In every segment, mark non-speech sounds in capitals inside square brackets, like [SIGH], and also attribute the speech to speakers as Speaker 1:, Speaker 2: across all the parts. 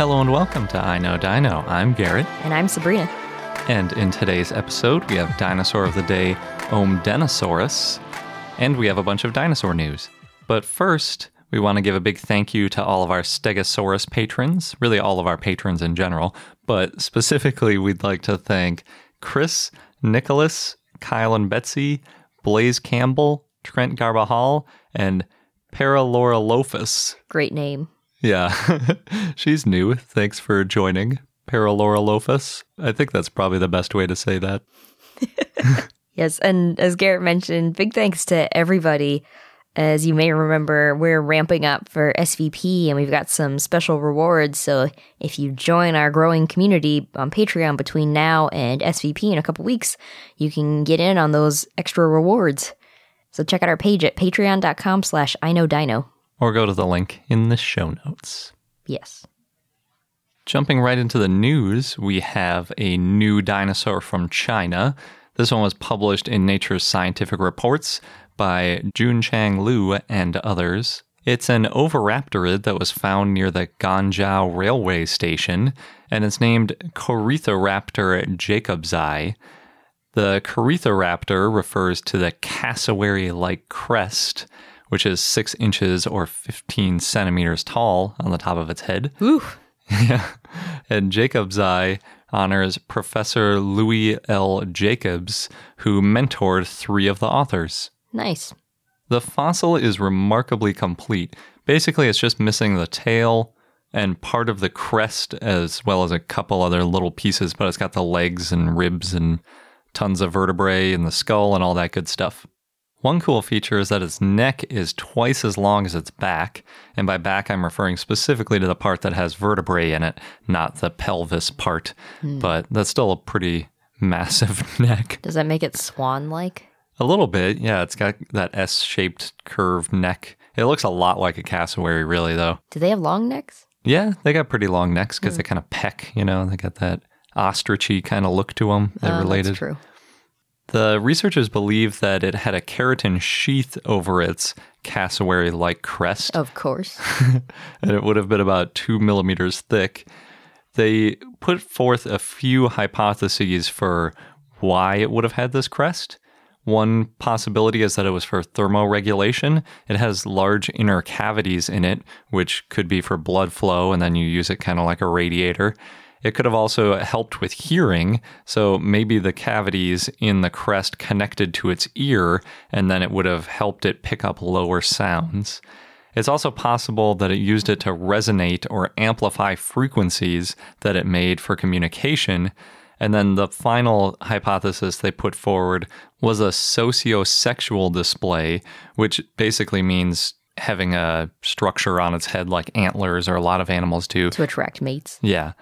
Speaker 1: Hello and welcome to I Know Dino. I'm Garrett,
Speaker 2: And I'm Sabrina.
Speaker 1: and in today's episode, we have Dinosaur of the Day, Ohmdenosaurus, and we have a bunch of dinosaur news. But first, we want to give a big thank you to all of our Stegosaurus patrons, really all of our patrons in general, but specifically, we'd like to thank Chris, Nicholas, Kyle and Betsy, Blaze Campbell, Trent Garbahal, and Paralorolofus.
Speaker 2: Great name.
Speaker 1: Yeah, [LAUGHS] she's new. Thanks for joining, Paralorolofus. I think that's probably the best way to say that. [LAUGHS]
Speaker 2: Yes, and as Garrett mentioned, big thanks to everybody. As you may remember, we're ramping up for SVP and we've got some special rewards. So if you join our growing community on Patreon between now and SVP in a couple weeks, you can get in on those extra rewards. So check out our page at patreon.com slash I know dino.
Speaker 1: Or go to the link in the show notes.
Speaker 2: Yes.
Speaker 1: Jumping right into the news, we have a new dinosaur from China. This one was published in Nature's Scientific Reports by Jun Chang Liu and others. It's an oviraptorid that was found near the Ganzhou railway station, and it's named Corythoraptor jacobsi. The Corythoraptor refers to the cassowary like crest, which is 6 inches or 15 centimeters tall on the top of its head. [LAUGHS]
Speaker 2: Ooh.
Speaker 1: Yeah. And Jacobsi honors Professor Louis L. Jacobs, who mentored three of the authors.
Speaker 2: Nice.
Speaker 1: The fossil is remarkably complete. Basically, it's just missing the tail and part of the crest, as well as a couple other little pieces, but it's got the legs and ribs and tons of vertebrae and the skull and all that good stuff. One cool feature is that its neck is twice as long as its back, and by back I'm referring specifically to the part that has vertebrae in it, not the pelvis part. Hmm. But that's still a pretty massive [LAUGHS] neck.
Speaker 2: Does that make it swan like?
Speaker 1: A little bit, yeah. It's got that S-shaped curved neck. It looks a lot like a cassowary, really, though.
Speaker 2: Do they have long necks?
Speaker 1: Yeah, they got pretty long necks because they hmm. kind of peck. You know, they got that ostrichy kind of look to them. They're
Speaker 2: Oh,
Speaker 1: related.
Speaker 2: That's true.
Speaker 1: The researchers believe that it had a keratin sheath over its cassowary like crest,
Speaker 2: Of course. [LAUGHS]
Speaker 1: and it would have been about two millimeters thick. They put forth a few hypotheses for why it would have had this crest. One possibility is that it was for thermoregulation. It has large inner cavities in it, which could be for blood flow, and then you use it kind of like a radiator. It could have also helped with hearing, so maybe the cavities in the crest connected to its ear, and then it would have helped it pick up lower sounds. It's also possible that it used it to resonate or amplify frequencies that it made for communication. And then the final hypothesis they put forward was a sociosexual display, which basically means having a structure on its head like antlers or a lot of animals do.
Speaker 2: to attract mates.
Speaker 1: Yeah.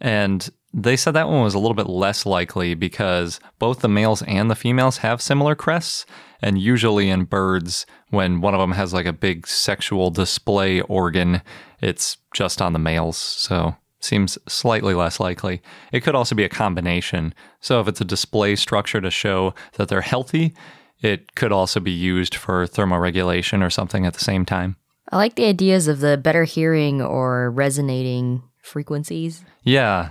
Speaker 1: And they said that one was a little bit less likely because both the males and the females have similar crests. And usually in birds, when one of them has like a big sexual display organ, it's just on the males. So seems slightly less likely. It could also be a combination. So if it's a display structure to show that they're healthy, it could also be used for thermoregulation or something at the same time.
Speaker 2: I like the ideas of the better hearing or resonating frequencies.
Speaker 1: Yeah.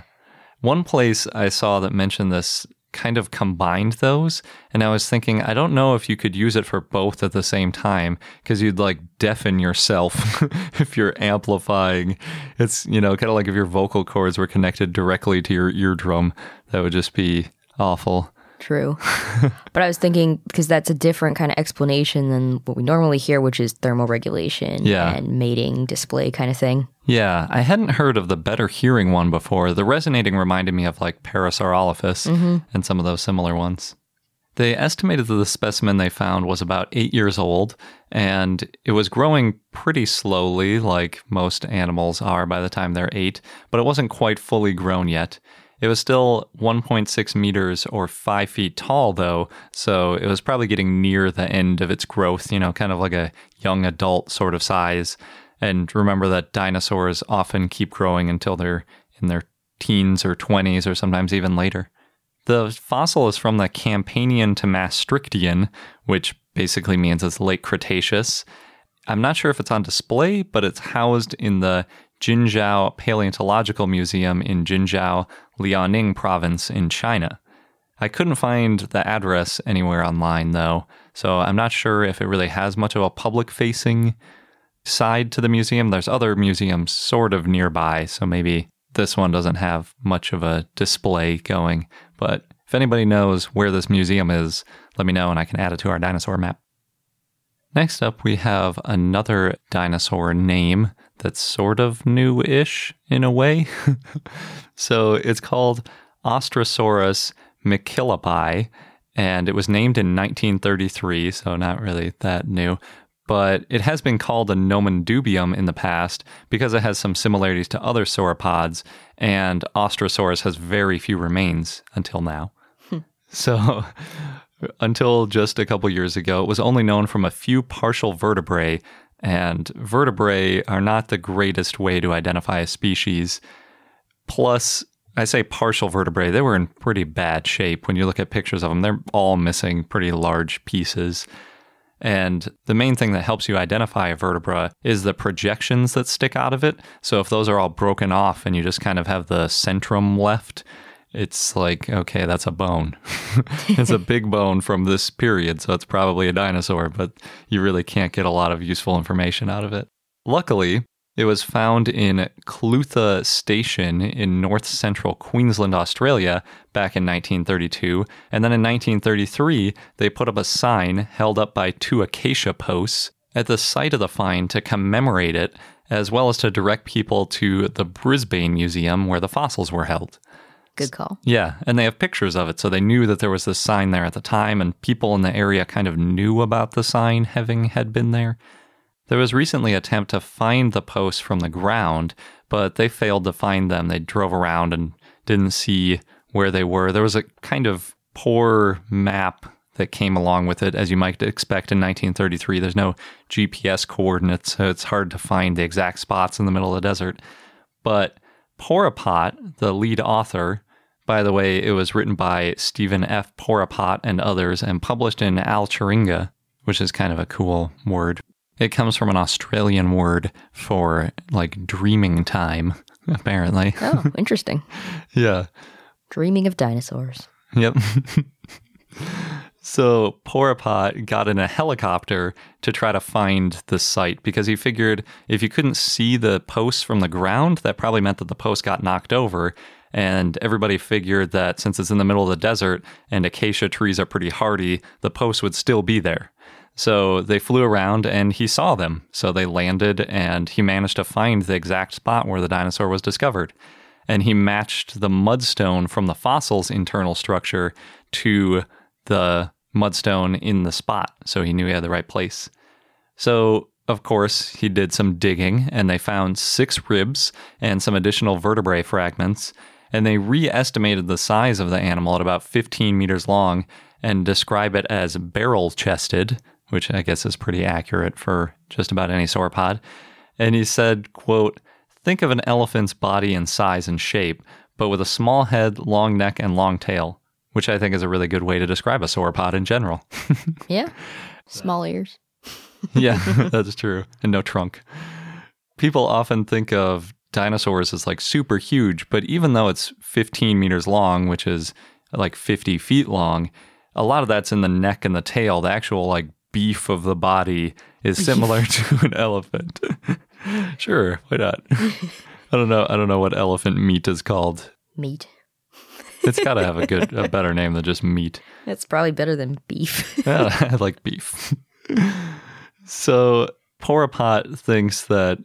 Speaker 1: One place I saw that mentioned this kind of combined those. And I was thinking, I don't know if you could use it for both at the same time because you'd like deafen yourself [LAUGHS] if you're amplifying. It's, you know, kind of like if your vocal cords were connected directly to your eardrum, that would just be awful.
Speaker 2: True. [LAUGHS] but I was thinking because that's a different kind of explanation than what we normally hear, which is thermoregulation
Speaker 1: Yeah.
Speaker 2: and mating display kind of thing.
Speaker 1: Yeah, I hadn't heard of the better hearing one before. The resonating reminded me of like Parasaurolophus mm-hmm. and some of those similar ones. They estimated that the specimen they found was about eight years old, and it was growing pretty slowly, like most animals are by the time they're eight, but it wasn't quite fully grown yet. It was still 1.6 meters or 5 feet tall, though, so it was probably getting near the end of its growth, you know, kind of like a young adult sort of size. And remember that dinosaurs often keep growing until they're in their teens or 20s or sometimes even later. The fossil is from the Campanian to Maastrichtian, which basically means it's late Cretaceous. I'm not sure if it's on display, but it's housed in the Jinzhou Paleontological Museum in Jinzhou, Liaoning province in China. I couldn't find the address anywhere online though, so I'm not sure if it really has much of a public facing side to the museum. There's other museums sort of nearby, so maybe this one doesn't have much of a display going. But if anybody knows where this museum is, let me know and I can add it to our dinosaur map. Next up, we have another dinosaur name that's sort of new ish in a way. [LAUGHS] so it's called Austrosaurus mckillopi, and it was named in 1933, so not really that new. But it has been called a nomen dubium in the past because it has some similarities to other sauropods, and Austrosaurus has very few remains until now. Hmm. [LAUGHS] So, until just a couple years ago, it was only known from a few partial vertebrae, and vertebrae are not the greatest way to identify a species. Plus, I say partial vertebrae, they were in pretty bad shape. When you look at pictures of them, they're all missing pretty large pieces. And the main thing that helps you identify a vertebra is the projections that stick out of it. So if those are all broken off and you just kind of have the centrum left, it's like, okay, that's a bone. [LAUGHS] it's a big bone from this period, so it's probably a dinosaur, but you really can't get a lot of useful information out of it. Luckily, it was found in Clutha Station in north central Queensland, Australia, back in 1932. And then in 1933, they put up a sign held up by two acacia posts at the site of the find to commemorate it, as well as to direct people to the Brisbane Museum where the fossils were held.
Speaker 2: Good call.
Speaker 1: Yeah, and they have pictures of it, so they knew that there was this sign there at the time, and people in the area kind of knew about the sign having had been there. There was recently an attempt to find the posts from the ground, but they failed to find them. They drove around and didn't see where they were. There was a kind of poor map that came along with it, as you might expect in 1933. There's no GPS coordinates, so it's hard to find the exact spots in the middle of the desert. But Poropat, the lead author, by the way, it was written by Stephen F. Poropat and others and published in Alcheringa, which is kind of a cool word. It comes from an Australian word for like dreaming time, [LAUGHS] apparently.
Speaker 2: Oh, [LAUGHS] interesting.
Speaker 1: yeah.
Speaker 2: Dreaming of dinosaurs.
Speaker 1: Yep. [LAUGHS] so Poropat got in a helicopter to try to find the site because he figured if you couldn't see the posts from the ground, that probably meant that the post got knocked over. And everybody figured that since it's in the middle of the desert and acacia trees are pretty hardy, the post would still be there. So they flew around and he saw them. So they landed and he managed to find the exact spot where the dinosaur was discovered. And he matched the mudstone from the fossil's internal structure to the mudstone in the spot. So he knew he had the right place. So, of course, he did some digging and they found six ribs and some additional vertebrae fragments. And they re estimated the size of the animal at about 15 meters long and describe it as barrel chested, which I guess is pretty accurate for just about any sauropod. And he said, quote, Think of an elephant's body in size and shape, but with a small head, long neck, and long tail, which I think is a really good way to describe a sauropod in general. [LAUGHS]
Speaker 2: Yeah. Small ears.
Speaker 1: yeah, [LAUGHS] that's true. And no trunk. People often think of dinosaurs is like super huge, but even though it's 15 meters long, which is like 50 feet long, a lot of that's in the neck and the tail. The actual like beef of the body is similar [LAUGHS] to an elephant. [LAUGHS] sure, why not? I don't know. I don't know what elephant meat is called.
Speaker 2: Meat.
Speaker 1: It's got to have a good, a [LAUGHS] better name than just meat.
Speaker 2: It's probably better than beef.
Speaker 1: Yeah, I like beef. so Poropat thinks that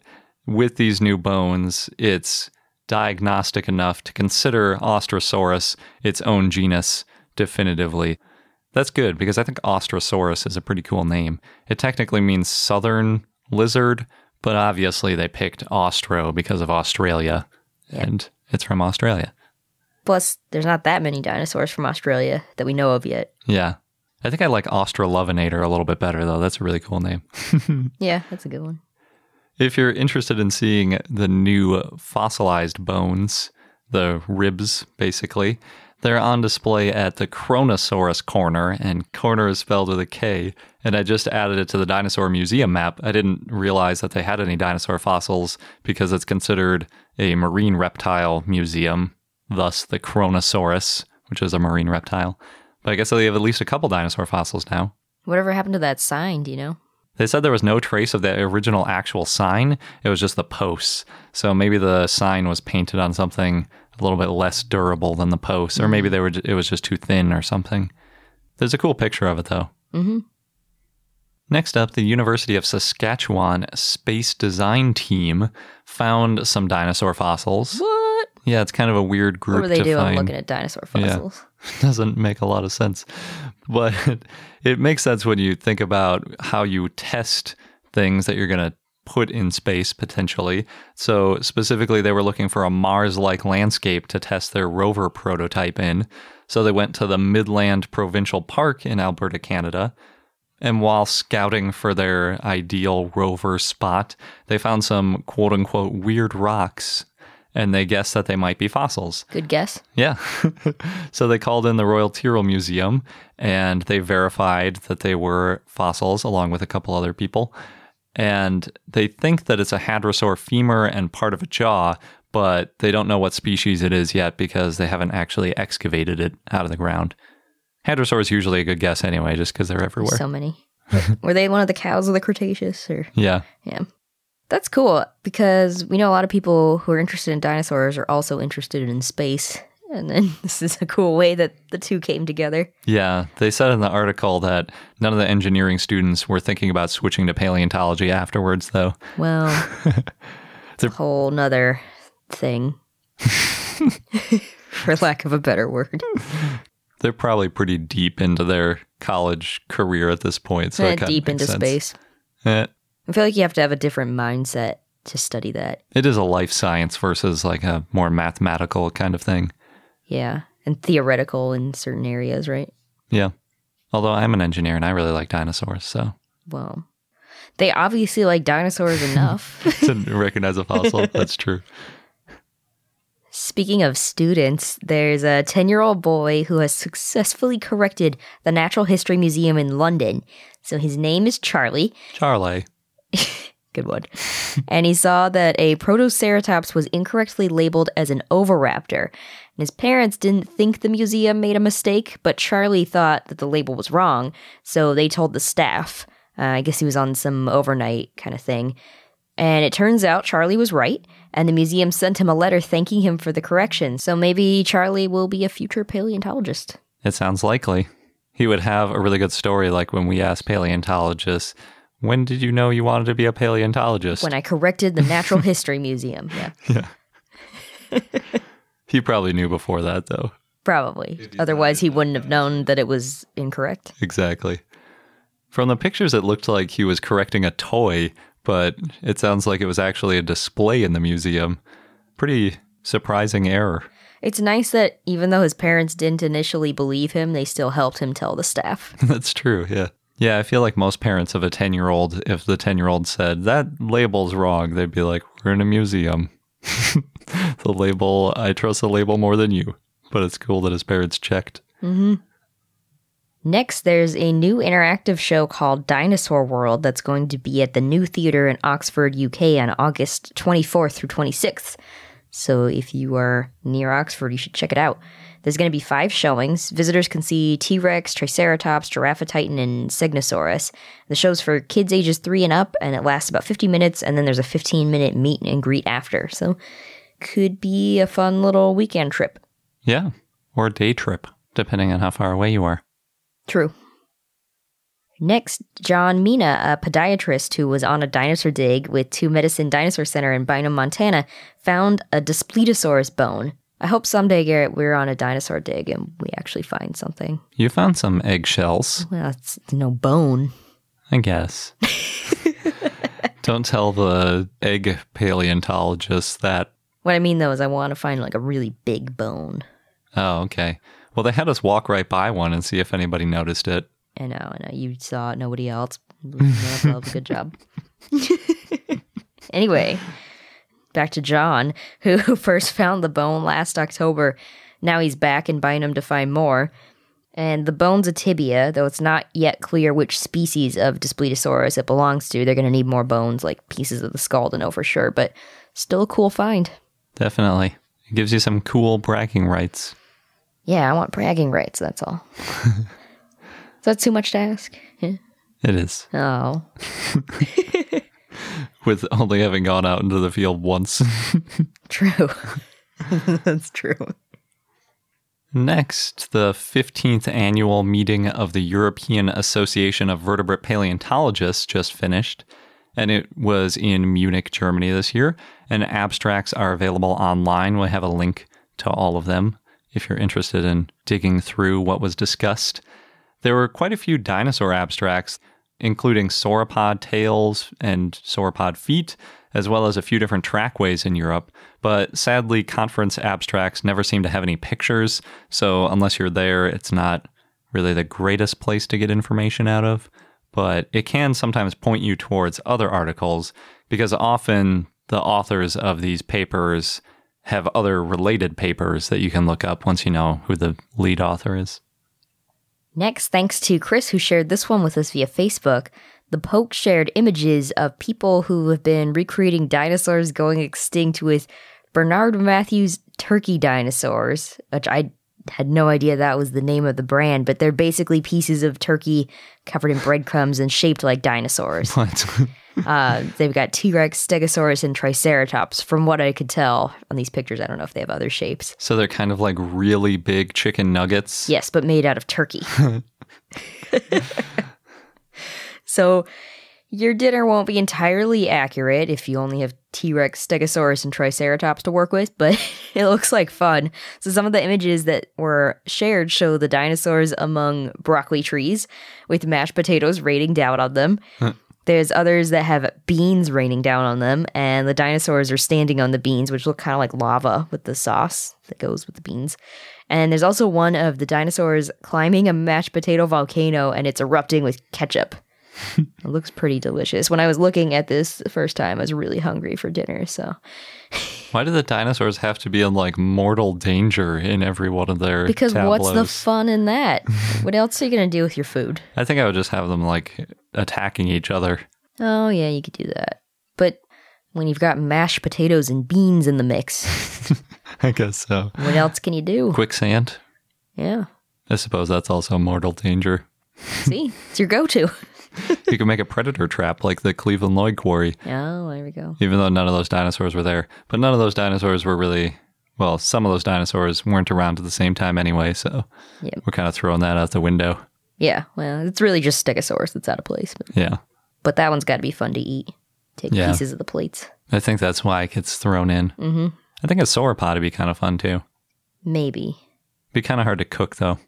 Speaker 1: with these new bones, it's diagnostic enough to consider Austrosaurus its own genus definitively. That's good because I think Austrosaurus is a pretty cool name. It technically means southern lizard, but obviously they picked Austro because of Australia, and it's from Australia.
Speaker 2: Plus, there's not that many dinosaurs from Australia that we know of yet.
Speaker 1: Yeah. I think I like Australovenator a little bit better, though. That's a really cool name. [LAUGHS]
Speaker 2: Yeah, that's a good one.
Speaker 1: If you're interested in seeing the new fossilized bones, the ribs basically, they're on display at the Kronosaurus Korner, and corner is spelled with a K. And I just added it to the dinosaur museum map. I didn't realize that they had any dinosaur fossils because it's considered a marine reptile museum, thus the Kronosaurus, which is a marine reptile. But I guess they have at least a couple dinosaur fossils now.
Speaker 2: Whatever happened to that sign, do you know?
Speaker 1: They said there was no trace of the original actual sign. It was just the posts. So maybe the sign was painted on something a little bit less durable than the posts, or maybe they were. It was just too thin or something. There's a cool picture of it though.
Speaker 2: Mm-hmm.
Speaker 1: Next up, the University of Saskatchewan Space Design Team found some dinosaur fossils.
Speaker 2: What?
Speaker 1: Yeah, it's kind of a weird group
Speaker 2: What were they doing
Speaker 1: find.
Speaker 2: looking at dinosaur
Speaker 1: Yeah. [LAUGHS] doesn't make a lot of sense. But [LAUGHS] it makes sense when you think about how you test things that you're going to put in space potentially. So, specifically, they were looking for a Mars like landscape to test their rover prototype in. So, they went to the Midland Provincial Park in Alberta, Canada. And while scouting for their ideal rover spot, they found some quote unquote weird rocks and they guessed that they might be fossils.
Speaker 2: Good guess.
Speaker 1: Yeah. [LAUGHS] so they called in the Royal Tyrrell Museum and they verified that they were fossils along with a couple other people. And they think that it's a hadrosaur femur and part of a jaw, but they don't know what species it is yet because they haven't actually excavated it out of the ground. Hadrosaur is usually a good guess anyway, just because they're everywhere.
Speaker 2: So many. [LAUGHS] were they one of the cows of the Cretaceous or
Speaker 1: yeah.
Speaker 2: yeah. That's cool because we know a lot of people who are interested in dinosaurs are also interested in space. And then [LAUGHS] this is a cool way that the two came together.
Speaker 1: Yeah, they said in the article that none of the engineering students were thinking about switching to paleontology afterwards, though.
Speaker 2: Well, [LAUGHS] it's a whole nother thing, [LAUGHS] for lack of a better word.
Speaker 1: They're probably pretty deep into their college career at this point. So
Speaker 2: Eh, deep into
Speaker 1: sense.
Speaker 2: space.
Speaker 1: Eh,
Speaker 2: I feel like you have to have a different mindset to study that.
Speaker 1: it is a life science versus like a more mathematical kind of thing.
Speaker 2: Yeah. And theoretical in certain areas, right?
Speaker 1: Yeah. Although I'm an engineer and I really like dinosaurs, so
Speaker 2: Well, they obviously like dinosaurs enough. [LAUGHS]
Speaker 1: to recognize a fossil, that's true.
Speaker 2: Speaking of students, there's a 10 year old boy who has successfully corrected the Natural History Museum in London. So his name is Charlie.
Speaker 1: Charlie. [LAUGHS]
Speaker 2: Good one. and he saw that a Protoceratops was incorrectly labeled as an Oviraptor. And his parents didn't think the museum made a mistake, but Charlie thought that the label was wrong. So they told the staff. Uh, I guess he was on some overnight kind of thing. And it turns out Charlie was right, and the museum sent him a letter thanking him for the correction. So maybe Charlie will be a future paleontologist.
Speaker 1: It sounds likely. He would have a really good story like when we asked paleontologists, when did you know you wanted to be a paleontologist?
Speaker 2: When I corrected the Natural [LAUGHS] History Museum. Yeah, Yeah.
Speaker 1: he probably knew before that though.
Speaker 2: probably. Otherwise, he wouldn't have known that it was incorrect.
Speaker 1: Exactly. From the pictures, it looked like he was correcting a toy, but it sounds like it was actually a display in the museum. Pretty surprising error.
Speaker 2: It's nice that even though his parents didn't initially believe him, they still helped him tell the staff. [LAUGHS]
Speaker 1: That's true, yeah. Yeah, I feel like most parents of a 10 year old, if the 10 year old said, that label's wrong, they'd be like, we're in a museum. [LAUGHS] the label, I trust the label more than you. But it's cool that his parents checked. Mm-hmm.
Speaker 2: Next, there's a new interactive show called Dinosaur World that's going to be at the New Theatre in Oxford, UK on August 24th through 26th. So if you are near Oxford, you should check it out. There's going to be five showings. Visitors can see T Rex, Triceratops, Giraffatitan, and Signosaurus. The show's for kids ages three and up, and it lasts about 50 minutes, and then there's a 15 minute meet and greet after. So could be a fun little weekend trip.
Speaker 1: Yeah. Or a day trip, depending on how far away you are.
Speaker 2: True. Next, John Mina, a podiatrist who was on a dinosaur dig with Two Medicine Dinosaur Center in Bynum, Montana, found a Daspletosaurus bone. I hope someday, Garrett, we're on a dinosaur dig and we actually find something.
Speaker 1: You found some eggshells,
Speaker 2: Well, it's no bone.
Speaker 1: I guess. [LAUGHS] Don't tell the egg paleontologists that.
Speaker 2: What I mean though is I want to find like a really big bone.
Speaker 1: Oh, okay. Well, they had us walk right by one and see if anybody noticed it.
Speaker 2: I know, I know. You saw it, nobody else. Good job. [LAUGHS] anyway, back to John, [LAUGHS] who [LAUGHS] first found the bone last October. Now he's back in Bynum to find more. And the bone's a tibia, though it's not yet clear which species of Daspletosaurus it belongs to. They're going to need more bones, like pieces of the skull, to know for sure, but still a cool find.
Speaker 1: Definitely. It gives you some cool bragging rights.
Speaker 2: Yeah, I want bragging rights, that's all. [LAUGHS] Is that too much to ask?
Speaker 1: It is.
Speaker 2: Oh.
Speaker 1: With only having gone out into the field once. [LAUGHS]
Speaker 2: True. [LAUGHS] That's true.
Speaker 1: Next, the 15th annual meeting of the European Association of Vertebrate Paleontologists just finished, and it was in Munich, Germany this year. And abstracts are available online. We have a link to all of them if you're interested in digging through what was discussed. There were quite a few dinosaur abstracts, including sauropod tails and sauropod feet, as well as a few different trackways in Europe. But sadly, conference abstracts never seem to have any pictures, so unless you're there, it's not really the greatest place to get information out of. But it can sometimes point you towards other articles because often the authors of these papers have other related papers that you can look up once you know who the lead author is.
Speaker 2: Next, thanks to Chris, who shared this one with us via Facebook. The Poke shared images of people who have been recreating dinosaurs going extinct with Bernard Matthews turkey dinosaurs, which I had no idea that was the name of the brand, but they're basically pieces of turkey covered in breadcrumbs and shaped like dinosaurs. [LAUGHS]
Speaker 1: What? [LAUGHS]
Speaker 2: Uh, they've got T Rex, Stegosaurus, and Triceratops. From what I could tell on these pictures, I don't know if they have other shapes.
Speaker 1: so they're kind of like really big chicken nuggets.
Speaker 2: Yes, but made out of turkey. [LAUGHS] so your dinner won't be entirely accurate if you only have T Rex, Stegosaurus, and Triceratops to work with, but [LAUGHS] it looks like fun. So some of the images that were shared show the dinosaurs among broccoli trees with mashed potatoes raining down on them. There's others that have beans raining down on them, and the dinosaurs are standing on the beans, which look kind of like lava with the sauce that goes with the beans. And there's also one of the dinosaurs climbing a mashed potato volcano, and it's erupting with ketchup. It looks pretty delicious. When I was looking at this the first time, I was really hungry for dinner. So, [LAUGHS]
Speaker 1: Why do the dinosaurs have to be in like mortal danger in every one of their
Speaker 2: because what's the fun in that? [LAUGHS] what else are you going to do with your food?
Speaker 1: I think I would just have them like attacking each other.
Speaker 2: Oh, yeah, you could do that. But when you've got mashed potatoes and beans in the mix, [LAUGHS]
Speaker 1: I guess so.
Speaker 2: what else can you do?
Speaker 1: Quicksand.
Speaker 2: Yeah.
Speaker 1: I suppose that's also mortal danger.
Speaker 2: See, it's your go to.
Speaker 1: You can make a predator trap like the Cleveland Lloyd Quarry,
Speaker 2: Oh, there we go.
Speaker 1: even though none of those dinosaurs were there. But none of those dinosaurs were really, well, some of those dinosaurs weren't around at the same time anyway, so
Speaker 2: Yep.
Speaker 1: we're kind of throwing that out the window.
Speaker 2: Yeah, well, it's really just Stegosaurus that's out of place. But,
Speaker 1: Yeah.
Speaker 2: but that one's got to be fun to eat. Take
Speaker 1: Yeah.
Speaker 2: pieces of the plates.
Speaker 1: I think that's why it gets thrown in. Mm-hmm. I think a sauropod would be kind of fun too.
Speaker 2: Maybe.
Speaker 1: Be kind of hard to cook though.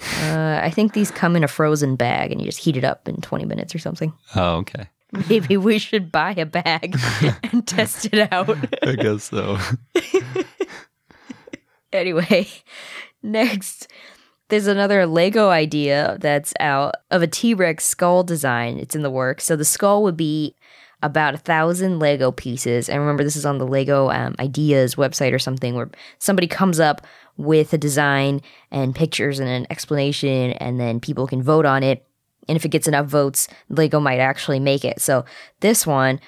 Speaker 2: Uh, I think these come in a frozen bag and you just heat it up in 20 minutes or something.
Speaker 1: Oh, okay.
Speaker 2: Maybe we should buy a bag [LAUGHS] and test it out.
Speaker 1: I guess so. [LAUGHS]
Speaker 2: anyway, next, there's another Lego idea that's out of a T Rex skull design. It's in the works. So the skull would be about a thousand Lego pieces. And remember, this is on the Lego um, Ideas website or something where somebody comes up with a design and pictures and an explanation, and then people can vote on it. And if it gets enough votes, Lego might actually make it. So this one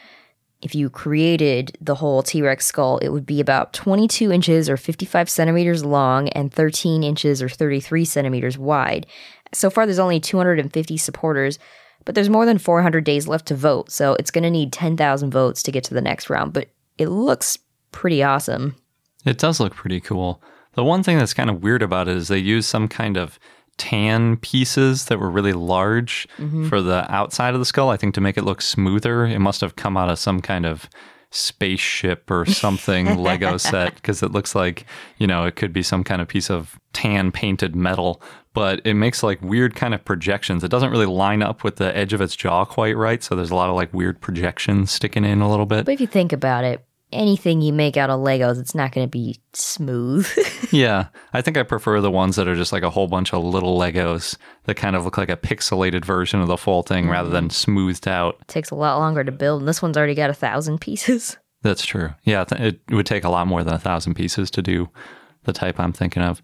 Speaker 2: if you created the whole T Rex skull, it would be about 22 inches or 55 centimeters long and 13 inches or 33 centimeters wide. So far, there's only 250 supporters, but there's more than 400 days left to vote, so it's going to need 10,000 votes to get to the next round. But it looks pretty awesome.
Speaker 1: It does look pretty cool. The one thing that's kind of weird about it is they use some kind of tan pieces that were really large mm-hmm. for the outside of the skull, I think to make it look smoother. It must have come out of some kind of spaceship or something [LAUGHS] Lego set because it looks like, you know, it could be some kind of piece of tan painted metal, but it makes like weird kind of projections. It doesn't really line up with the edge of its jaw quite right, so there's a lot of like weird projections sticking in a little bit.
Speaker 2: But if you think about it, anything you make out of Legos, it's not going to be smooth. [LAUGHS]
Speaker 1: Yeah, I think I prefer the ones that are just like a whole bunch of little Legos that kind of look like a pixelated version of the full thing rather than mm-hmm. smoothed out.
Speaker 2: It takes a lot longer to build, and this one's already got a thousand pieces. [LAUGHS]
Speaker 1: That's true. Yeah, th- it would take a lot more than a thousand pieces to do the type I'm thinking of.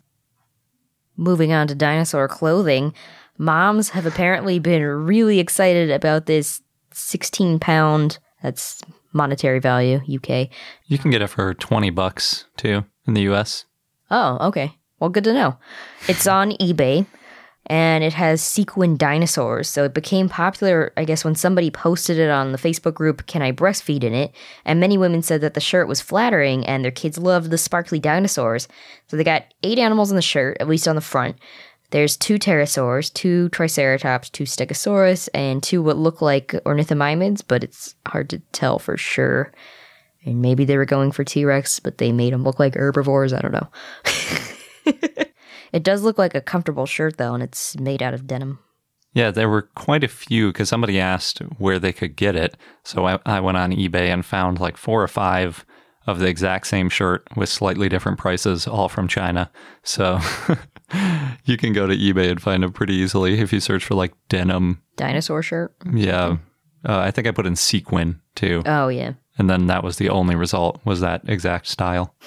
Speaker 2: Moving on to dinosaur clothing, moms have apparently been really excited about this 16 pound, that's monetary value, UK.
Speaker 1: You can get it for 20 bucks too in the US.
Speaker 2: Oh, okay. Well, good to know. It's [LAUGHS] on eBay and it has sequin dinosaurs. So it became popular, I guess, when somebody posted it on the Facebook group, Can I Breastfeed in it? And many women said that the shirt was flattering and their kids loved the sparkly dinosaurs. So they got eight animals in the shirt, at least on the front. There's two pterosaurs, two triceratops, two stegosaurus, and two what look like ornithomimids, but it's hard to tell for sure. And maybe they were going for T Rex, but they made them look like herbivores. I don't know. [LAUGHS] it does look like a comfortable shirt, though, and it's made out of denim.
Speaker 1: Yeah, there were quite a few because somebody asked where they could get it. So I, I went on eBay and found like four or five of the exact same shirt with slightly different prices, all from China. So [LAUGHS] [LAUGHS] you can go to eBay and find them pretty easily if you search for like denim.
Speaker 2: Dinosaur shirt.
Speaker 1: Yeah. Uh, I think I put in sequin too.
Speaker 2: Oh, yeah.
Speaker 1: And then that was the only result was that exact style. [LAUGHS]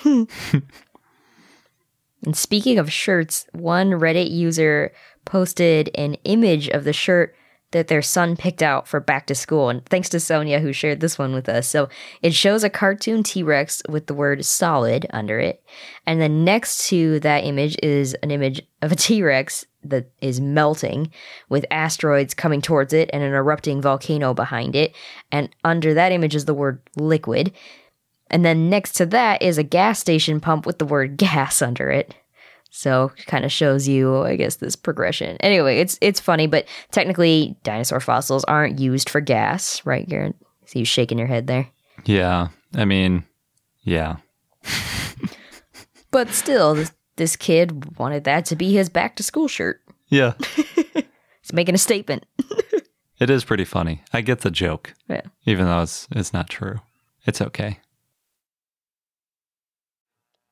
Speaker 2: And speaking of shirts, one Reddit user posted an image of the shirt that their son picked out for back to school. And thanks to Sonia who shared this one with us. So it shows a cartoon T Rex with the word solid under it. And then next to that image is an image of a T Rex that is melting with asteroids coming towards it and an erupting volcano behind it. And under that image is the word liquid. And then next to that is a gas station pump with the word gas under it. So kind of shows you, I guess, this progression. Anyway, it's it's funny, but technically dinosaur fossils aren't used for gas, right, Garrett? See you shaking your head there.
Speaker 1: Yeah. I mean, yeah. [LAUGHS]
Speaker 2: But still, this, this kid wanted that to be his back to school shirt.
Speaker 1: Yeah. [LAUGHS]
Speaker 2: He's making a statement. [LAUGHS]
Speaker 1: it is pretty funny. I get the joke,
Speaker 2: Yeah.
Speaker 1: even though it's it's not true. It's okay.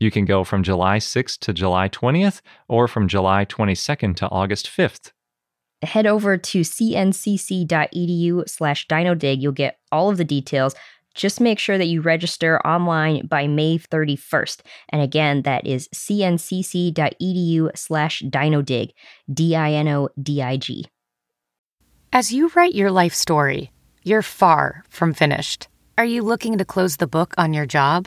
Speaker 1: You can go from July 6th to July 20th or from July 22nd to August 5th.
Speaker 2: Head over to cncc.edu slash dinodig. You'll get all of the details. just make sure that you register online by May 31st. And again, that is cncc.edu slash dinodig, D I N O D I G.
Speaker 3: As you write your life story, you're far from finished. Are you looking to close the book on your job?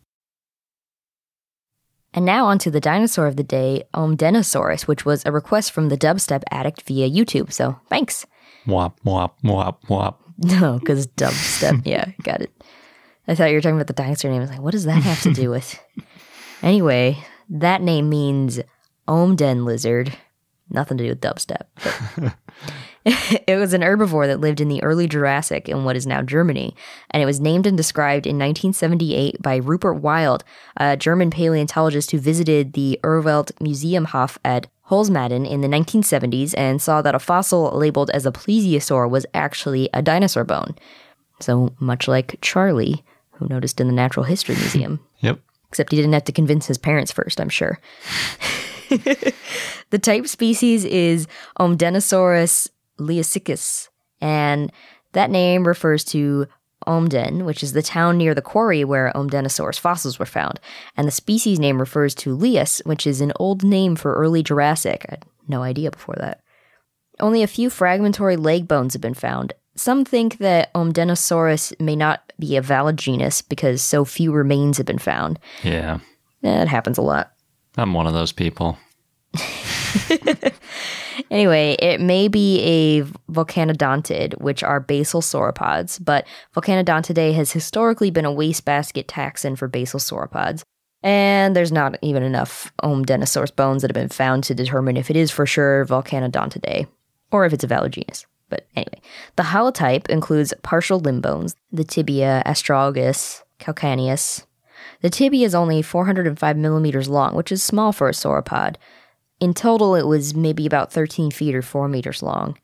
Speaker 2: And now onto the dinosaur of the day, Ohmdenosaurus, which was a request from the dubstep addict via YouTube. So thanks.
Speaker 1: Wop, wop, wop, wop.
Speaker 2: No, because dubstep. [LAUGHS] yeah, got it. I thought you were talking about the dinosaur name. I was like, what does that have to do with? [LAUGHS] anyway, that name means Ohmden lizard. Nothing to do with dubstep. [LAUGHS] [LAUGHS] it was an herbivore that lived in the early Jurassic in what is now Germany, and it was named and described in 1978 by Rupert Wild, a German paleontologist who visited the Urwelt Museum Hauff at Holzmaden in the 1970s and saw that a fossil labeled as a plesiosaur was actually a dinosaur bone. So much like Charlie, who noticed in the Natural History [LAUGHS] Museum.
Speaker 1: Yep.
Speaker 2: Except he didn't have to convince his parents first, I'm sure. [LAUGHS] the type species is Ohmdenosaurus liasicus, and that name refers to Ohmden, which is the town near the quarry where Ohmdenosaurus fossils were found. And the species name refers to Lias, which is an old name for early Jurassic. I had no idea before that. Only a few fragmentary leg bones have been found. Some think that Ohmdenosaurus may not be a valid genus because so few remains have been found.
Speaker 1: Yeah.
Speaker 2: That happens a lot.
Speaker 1: I'm one of those people. [LAUGHS]
Speaker 2: Anyway, it may be a vulcanodontid, which are basal sauropods, but Vulcanodontidae has historically been a wastebasket taxon for basal sauropods. And there's not even enough Ohmdenosaurus bones that have been found to determine if it is for sure Vulcanodontidae, or if it's a valid genus. But anyway, the holotype includes partial limb bones, the tibia, astragalus, calcaneus. The tibia is only 405 millimeters long, which is small for a sauropod. In total, it was maybe about 13 feet or 4 meters long.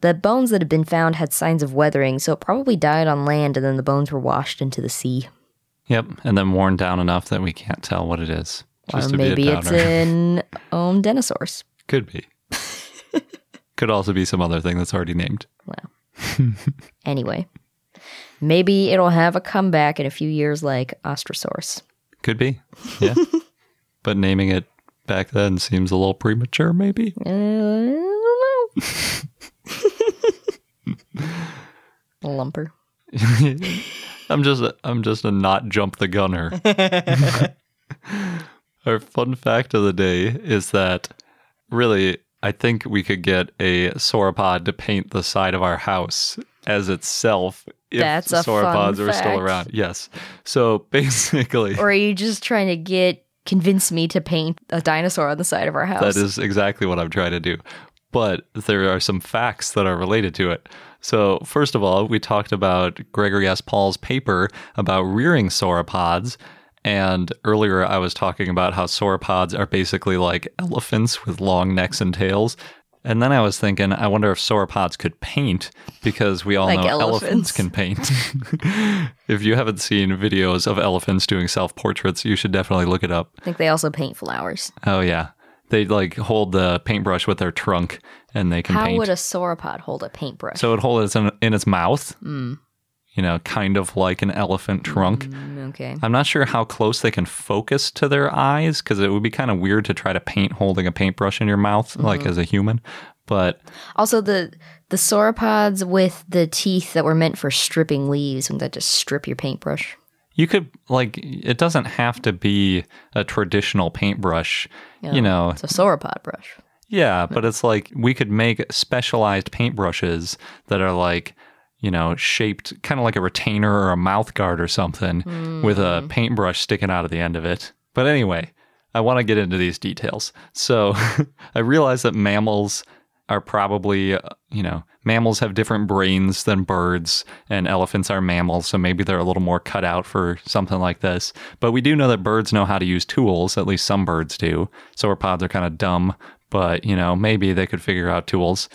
Speaker 2: The bones that had been found had signs of weathering, so it probably died on land and then the bones were washed into the sea.
Speaker 1: Yep. And then worn down enough that we can't tell what it is. Just
Speaker 2: or maybe it's an Ohmdenosaurus. [LAUGHS]
Speaker 1: Could be. [LAUGHS] Could also be some other thing that's already named.
Speaker 2: Well, anyway, maybe it'll have a comeback in a few years like Austrosaurus.
Speaker 1: Could be. Yeah. [LAUGHS] but naming it back then seems a little premature, maybe.
Speaker 2: Uh, I don't know. [LAUGHS] Lumper. [LAUGHS]
Speaker 1: I'm just a, I'm just a not jump the gunner. [LAUGHS] Our fun fact of the day is that really I think we could get a sauropod to paint the side of our house as itself if
Speaker 2: That's a fun
Speaker 1: sauropods are still around. Yes. So basically
Speaker 2: Or are you just trying to get convince me to paint a dinosaur on the side of our house?
Speaker 1: That is exactly what I'm trying to do. But there are some facts that are related to it. So, first of all, we talked about Gregory S. Paul's paper about rearing sauropods. And earlier, I was talking about how sauropods are basically like elephants with long necks and tails. And then I was thinking, I wonder if sauropods could paint because we all
Speaker 2: Like
Speaker 1: know
Speaker 2: elephants.
Speaker 1: elephants can paint. [LAUGHS] if you haven't seen videos of elephants doing self portraits, you should definitely look it up.
Speaker 2: I think they also paint flowers.
Speaker 1: Oh yeah, they like hold the paintbrush with their trunk and they can paint.
Speaker 2: How
Speaker 1: paint.
Speaker 2: would a sauropod hold a paintbrush?
Speaker 1: so it holds it in, in its mouth.
Speaker 2: Mm.
Speaker 1: You know, kind of like an elephant trunk.
Speaker 2: Mm, okay.
Speaker 1: I'm not sure how close they can focus to their eyes because it would be kind of weird to try to paint holding a paintbrush in your mouth
Speaker 2: Mm-hmm.
Speaker 1: like as a human. But
Speaker 2: Also, the the sauropods with the teeth that were meant for stripping leaves, wouldn't that just strip your paintbrush?
Speaker 1: you could like it doesn't have to be a traditional paintbrush. You know,
Speaker 2: It's a sauropod brush.
Speaker 1: Yeah, but it's like we could make specialized paintbrushes that are like, you know, shaped kind of like a retainer or a mouth guard or something with a paintbrush sticking out of the end of it. But anyway, I want to get into these details. So [LAUGHS] I realize that mammals are probably, uh, you know, mammals have different brains than birds, and elephants are mammals, so maybe they're a little more cut out for something like this. But we do know that birds know how to use tools, at least some birds do. Sauropods are kind of dumb, but, you know, maybe they could figure out tools.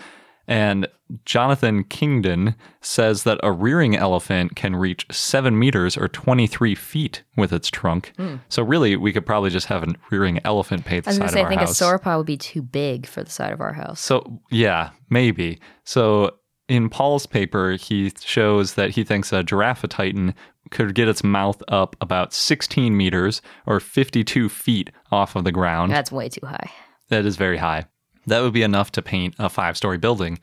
Speaker 1: And Jonathan Kingdon says that a rearing elephant can reach seven meters or 23 feet with its trunk. Hmm. So, really, we could probably just have a rearing elephant paint the
Speaker 2: I was
Speaker 1: side
Speaker 2: gonna say,
Speaker 1: of
Speaker 2: I think a sauropod would be too big for the side of our house.
Speaker 1: So, yeah, maybe. So, in Paul's paper, he shows that he thinks a Giraffatitan could get its mouth up about 16 meters or 52 feet off of the ground.
Speaker 2: That's way too high.
Speaker 1: That is very high. That would be enough to paint a five story building.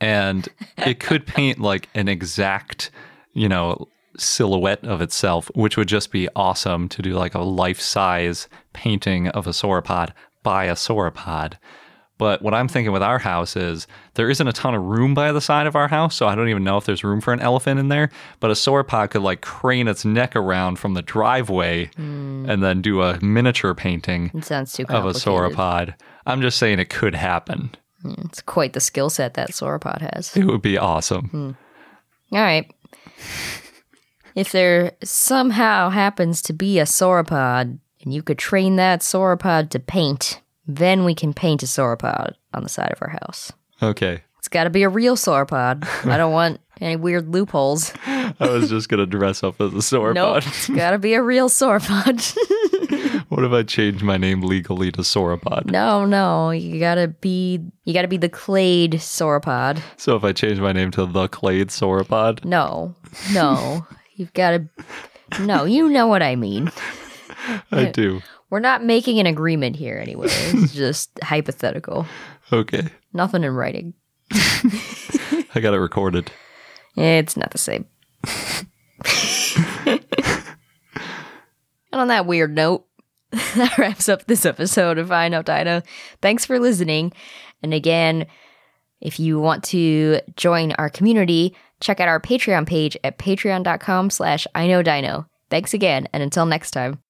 Speaker 1: And [LAUGHS] it could paint like an exact, you know, silhouette of itself, which would just be awesome to do like a life size painting of a sauropod by a sauropod. But what I'm thinking with our house is there isn't a ton of room by the side of our house, so I don't even know if there's room for an elephant in there. But a sauropod could like crane its neck around from the driveway hmm. and then do a miniature painting
Speaker 2: It sounds too
Speaker 1: of a sauropod. I'm just saying it could happen.
Speaker 2: It's quite the skill set that sauropod has.
Speaker 1: It would be awesome. Hmm.
Speaker 2: All right. If there somehow happens to be a sauropod and you could train that sauropod to paint, then we can paint a sauropod on the side of our house.
Speaker 1: Okay.
Speaker 2: It's got to be a real sauropod. I don't want any weird loopholes. [LAUGHS]
Speaker 1: I was just going to dress up as a sauropod.
Speaker 2: Nope. It's got to be a real sauropod. [LAUGHS]
Speaker 1: what if I change my name legally to sauropod?
Speaker 2: no, no. You got to be you got to be the clade sauropod.
Speaker 1: So if I change my name to the Clade sauropod?
Speaker 2: No. No. You've got to No, you know what I mean. [LAUGHS]
Speaker 1: I do.
Speaker 2: We're not making an agreement here anyway. It's [LAUGHS] just hypothetical.
Speaker 1: Okay.
Speaker 2: Nothing in writing. [LAUGHS]
Speaker 1: I got it recorded.
Speaker 2: It's not the same. and on that weird note, [LAUGHS] that wraps up this episode of I Know Dino. Thanks for listening. And again, if you want to join our community, check out our Patreon page at patreon.com slash I Know Dino. Thanks again, and until next time.